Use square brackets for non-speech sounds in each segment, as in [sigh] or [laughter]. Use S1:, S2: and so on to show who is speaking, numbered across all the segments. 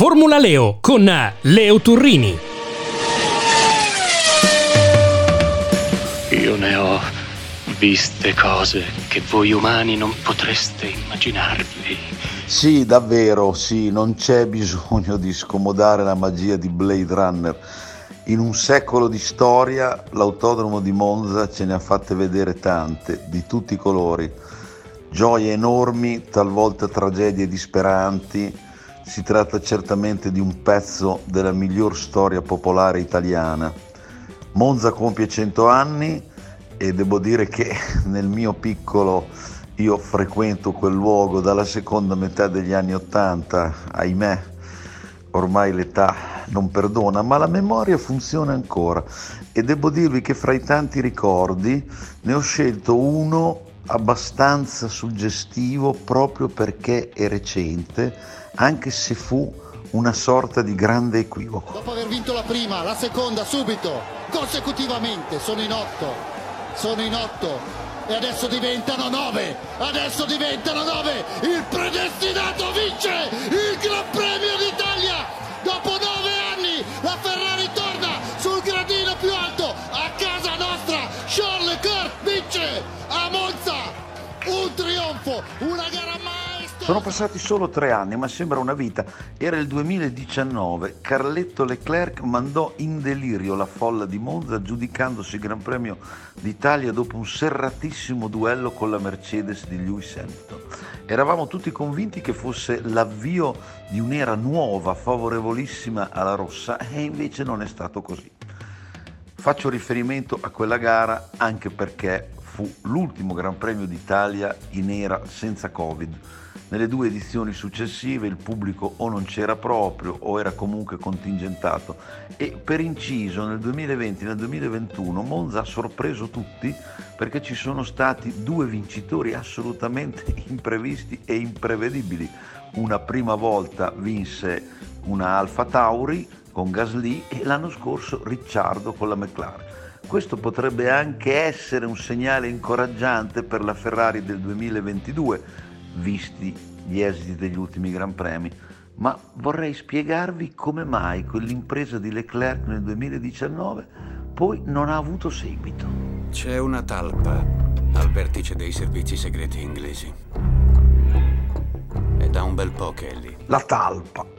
S1: Formula Leo con Leo Turrini.
S2: Io ne ho viste cose che voi umani non potreste immaginarvi.
S3: Sì, davvero, sì, non c'è bisogno di scomodare la magia di Blade Runner. In un secolo di storia l'autodromo di Monza ce ne ha fatte vedere tante, di tutti i colori. Gioie enormi, talvolta tragedie disperanti, si tratta certamente di un pezzo della miglior storia popolare italiana. Monza compie 100 anni e devo dire che [laughs] nel mio piccolo io frequento quel luogo dalla seconda metà degli anni 80, ahimè, ormai l'età non perdona, ma la memoria funziona ancora e devo dirvi che fra i tanti ricordi ne ho scelto uno abbastanza suggestivo proprio perché è recente anche se fu una sorta di grande equivoco.
S4: Dopo aver vinto la prima, la seconda, subito, consecutivamente, sono in otto, sono in otto e adesso diventano nove, adesso diventano nove, il predestinato vince il Gran Premio trionfo, una gara mai
S3: sono passati solo tre anni, ma sembra una vita. Era il 2019. Carletto Leclerc mandò in delirio la folla di Monza giudicandosi Gran Premio d'Italia dopo un serratissimo duello con la Mercedes di Lewis Hamilton. Eravamo tutti convinti che fosse l'avvio di un'era nuova, favorevolissima alla rossa, e invece non è stato così. Faccio riferimento a quella gara anche perché fu l'ultimo Gran Premio d'Italia in era senza Covid nelle due edizioni successive il pubblico o non c'era proprio o era comunque contingentato e per inciso nel 2020 e nel 2021 Monza ha sorpreso tutti perché ci sono stati due vincitori assolutamente [laughs] imprevisti e imprevedibili. Una prima volta vinse una Alfa Tauri con Gasly e l'anno scorso Ricciardo con la McLaren. Questo potrebbe anche essere un segnale incoraggiante per la Ferrari del 2022 visti gli esiti degli ultimi Gran Premi, ma vorrei spiegarvi come mai quell'impresa di Leclerc nel 2019 poi non ha avuto seguito.
S5: C'è una talpa al vertice dei servizi segreti inglesi. È da un bel po' che è lì.
S3: La talpa.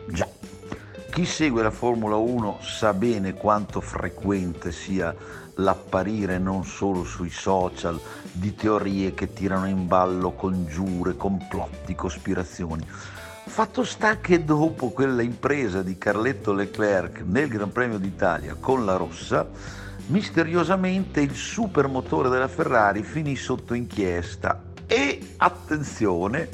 S3: Chi segue la Formula 1 sa bene quanto frequente sia l'apparire non solo sui social di teorie che tirano in ballo congiure, complotti, cospirazioni. Fatto sta che dopo quella impresa di Carletto Leclerc nel Gran Premio d'Italia con la rossa, misteriosamente il supermotore della Ferrari finì sotto inchiesta e attenzione,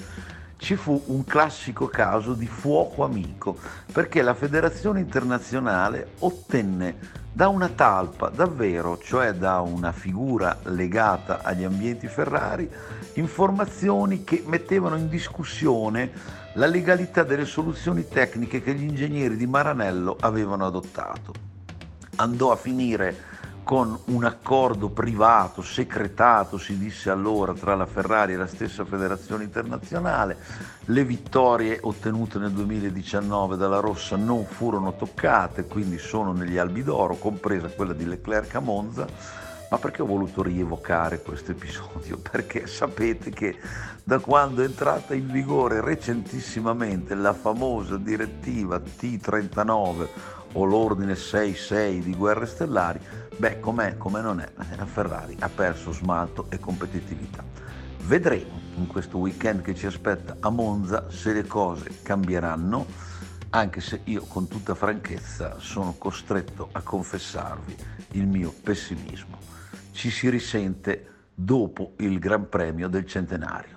S3: ci fu un classico caso di fuoco amico, perché la Federazione Internazionale ottenne da una talpa davvero, cioè da una figura legata agli ambienti Ferrari, informazioni che mettevano in discussione la legalità delle soluzioni tecniche che gli ingegneri di Maranello avevano adottato. Andò a finire con un accordo privato, secretato, si disse allora, tra la Ferrari e la stessa federazione internazionale. Le vittorie ottenute nel 2019 dalla Rossa non furono toccate, quindi sono negli albi d'oro, compresa quella di Leclerc a Monza. Ma perché ho voluto rievocare questo episodio? [laughs] Perché sapete che da quando è entrata in vigore recentissimamente la famosa direttiva T39 o l'ordine 6-6 di guerre stellari, beh, com'è, come non è, la Ferrari ha perso smalto e competitività. Vedremo in questo weekend che ci aspetta a Monza se le cose cambieranno, anche se io con tutta franchezza sono costretto a confessarvi il mio pessimismo. Ci si risente dopo il Gran Premio del Centenario.